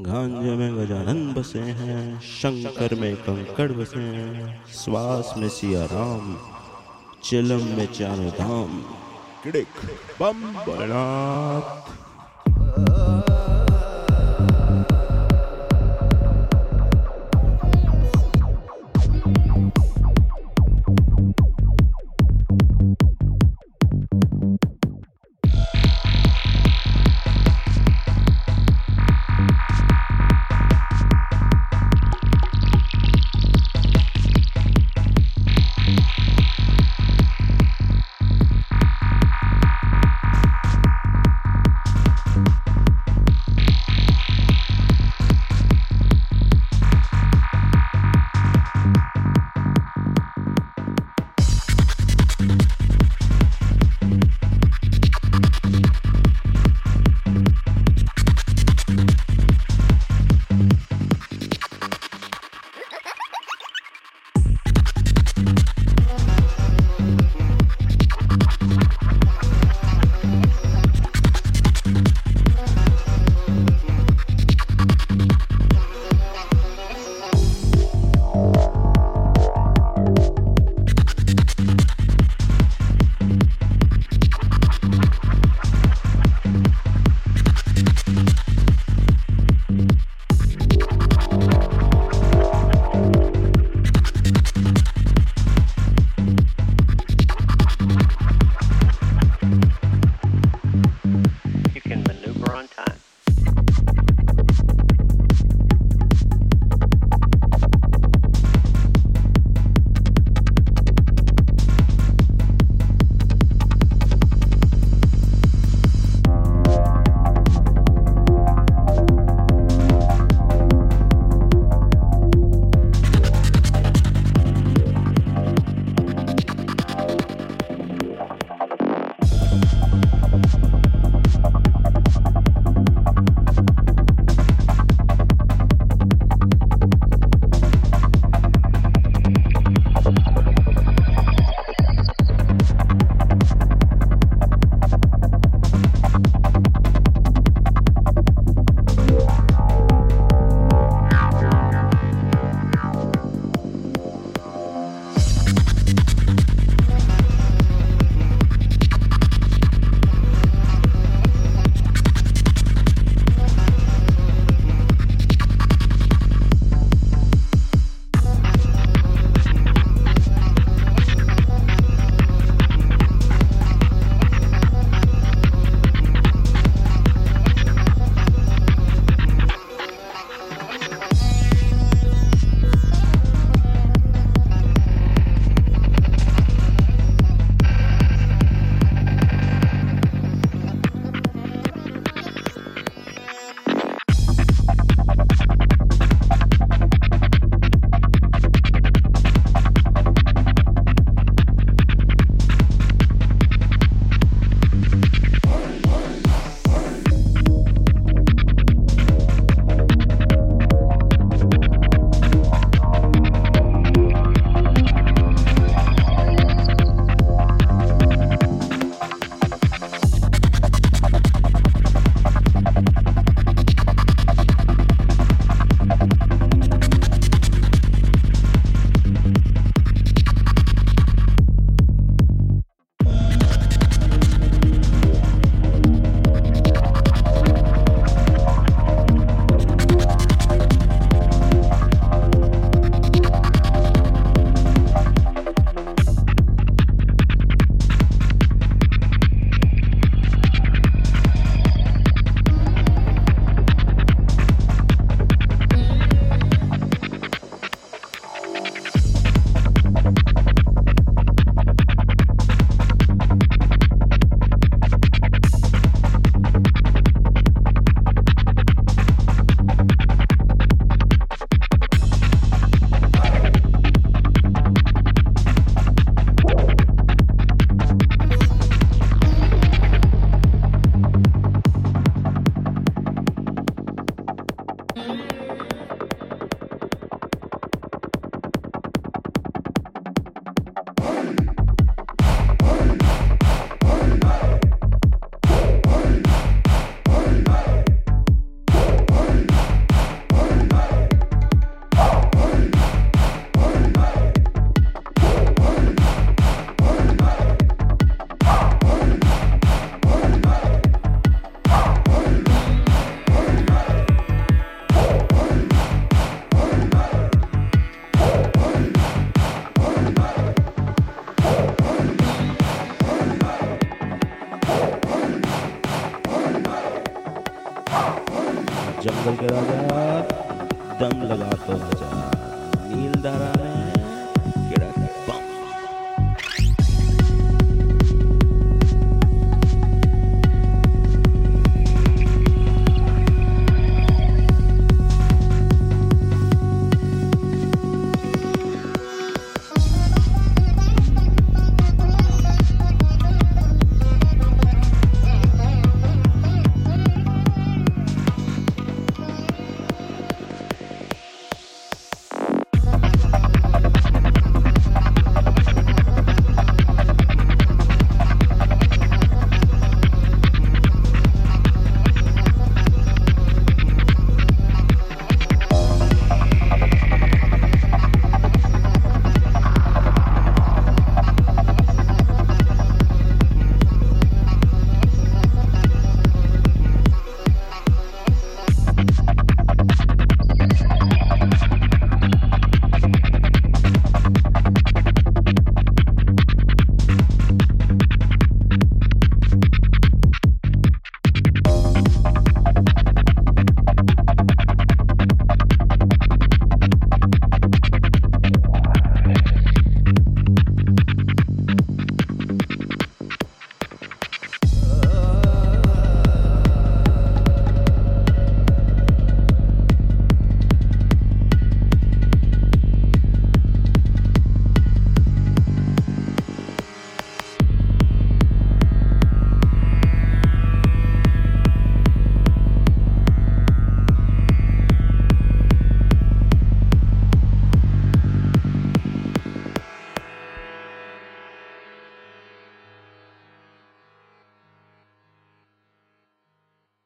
गांजे में गजानन बसे हैं, शंकर में कंकड़ बसे हैं, श्वास में सिया राम, चिलम में चारों धाम। बम बड़ात जंगल के राजा दम लगा आजा नील धारा